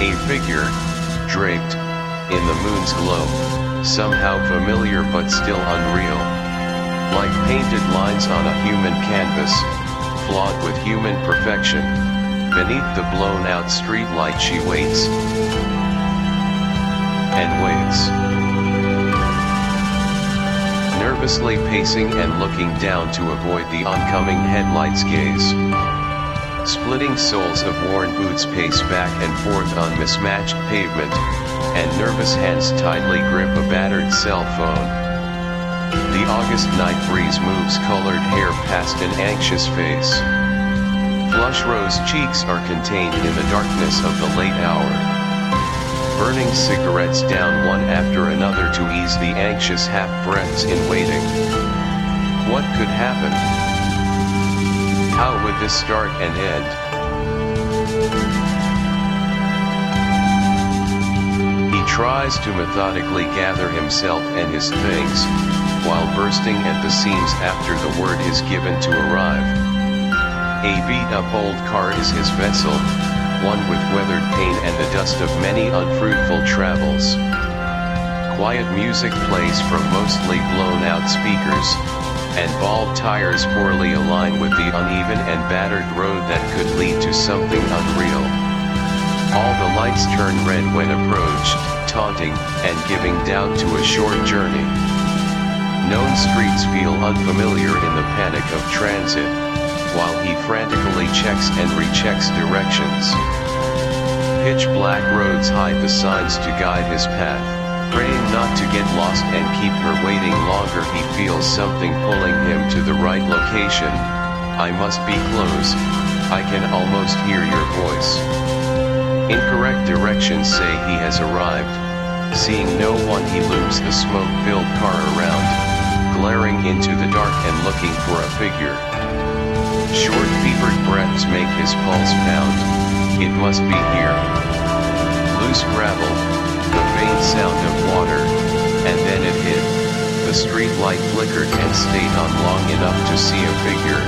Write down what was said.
A figure, draped, in the moon's glow, somehow familiar but still unreal. Like painted lines on a human canvas, flawed with human perfection. Beneath the blown out street light she waits. And waits. Nervously pacing and looking down to avoid the oncoming headlights gaze. Splitting soles of worn boots pace back and forth on mismatched pavement, and nervous hands tightly grip a battered cell phone. The August night breeze moves colored hair past an anxious face. Flush rose cheeks are contained in the darkness of the late hour. Burning cigarettes down one after another to ease the anxious half breaths in waiting. What could happen? How would this start and end? He tries to methodically gather himself and his things, while bursting at the seams after the word is given to arrive. A beat-up old car is his vessel, one with weathered paint and the dust of many unfruitful travels. Quiet music plays from mostly blown-out speakers, and bald tires poorly align with the uneven and battered road that could lead to something unreal. All the lights turn red when approached, taunting, and giving doubt to a short journey. Known streets feel unfamiliar in the panic of transit, while he frantically checks and rechecks directions. Pitch black roads hide the signs to guide his path. Praying not to get lost and keep her waiting longer he feels something pulling him to the right location. I must be close, I can almost hear your voice. Incorrect directions say he has arrived. Seeing no one he loops the smoke-filled car around, glaring into the dark and looking for a figure. Short fevered breaths make his pulse pound. It must be here. Loose gravel, the faint sound of water, and then it hit. The street light flickered and stayed on long enough to see a figure.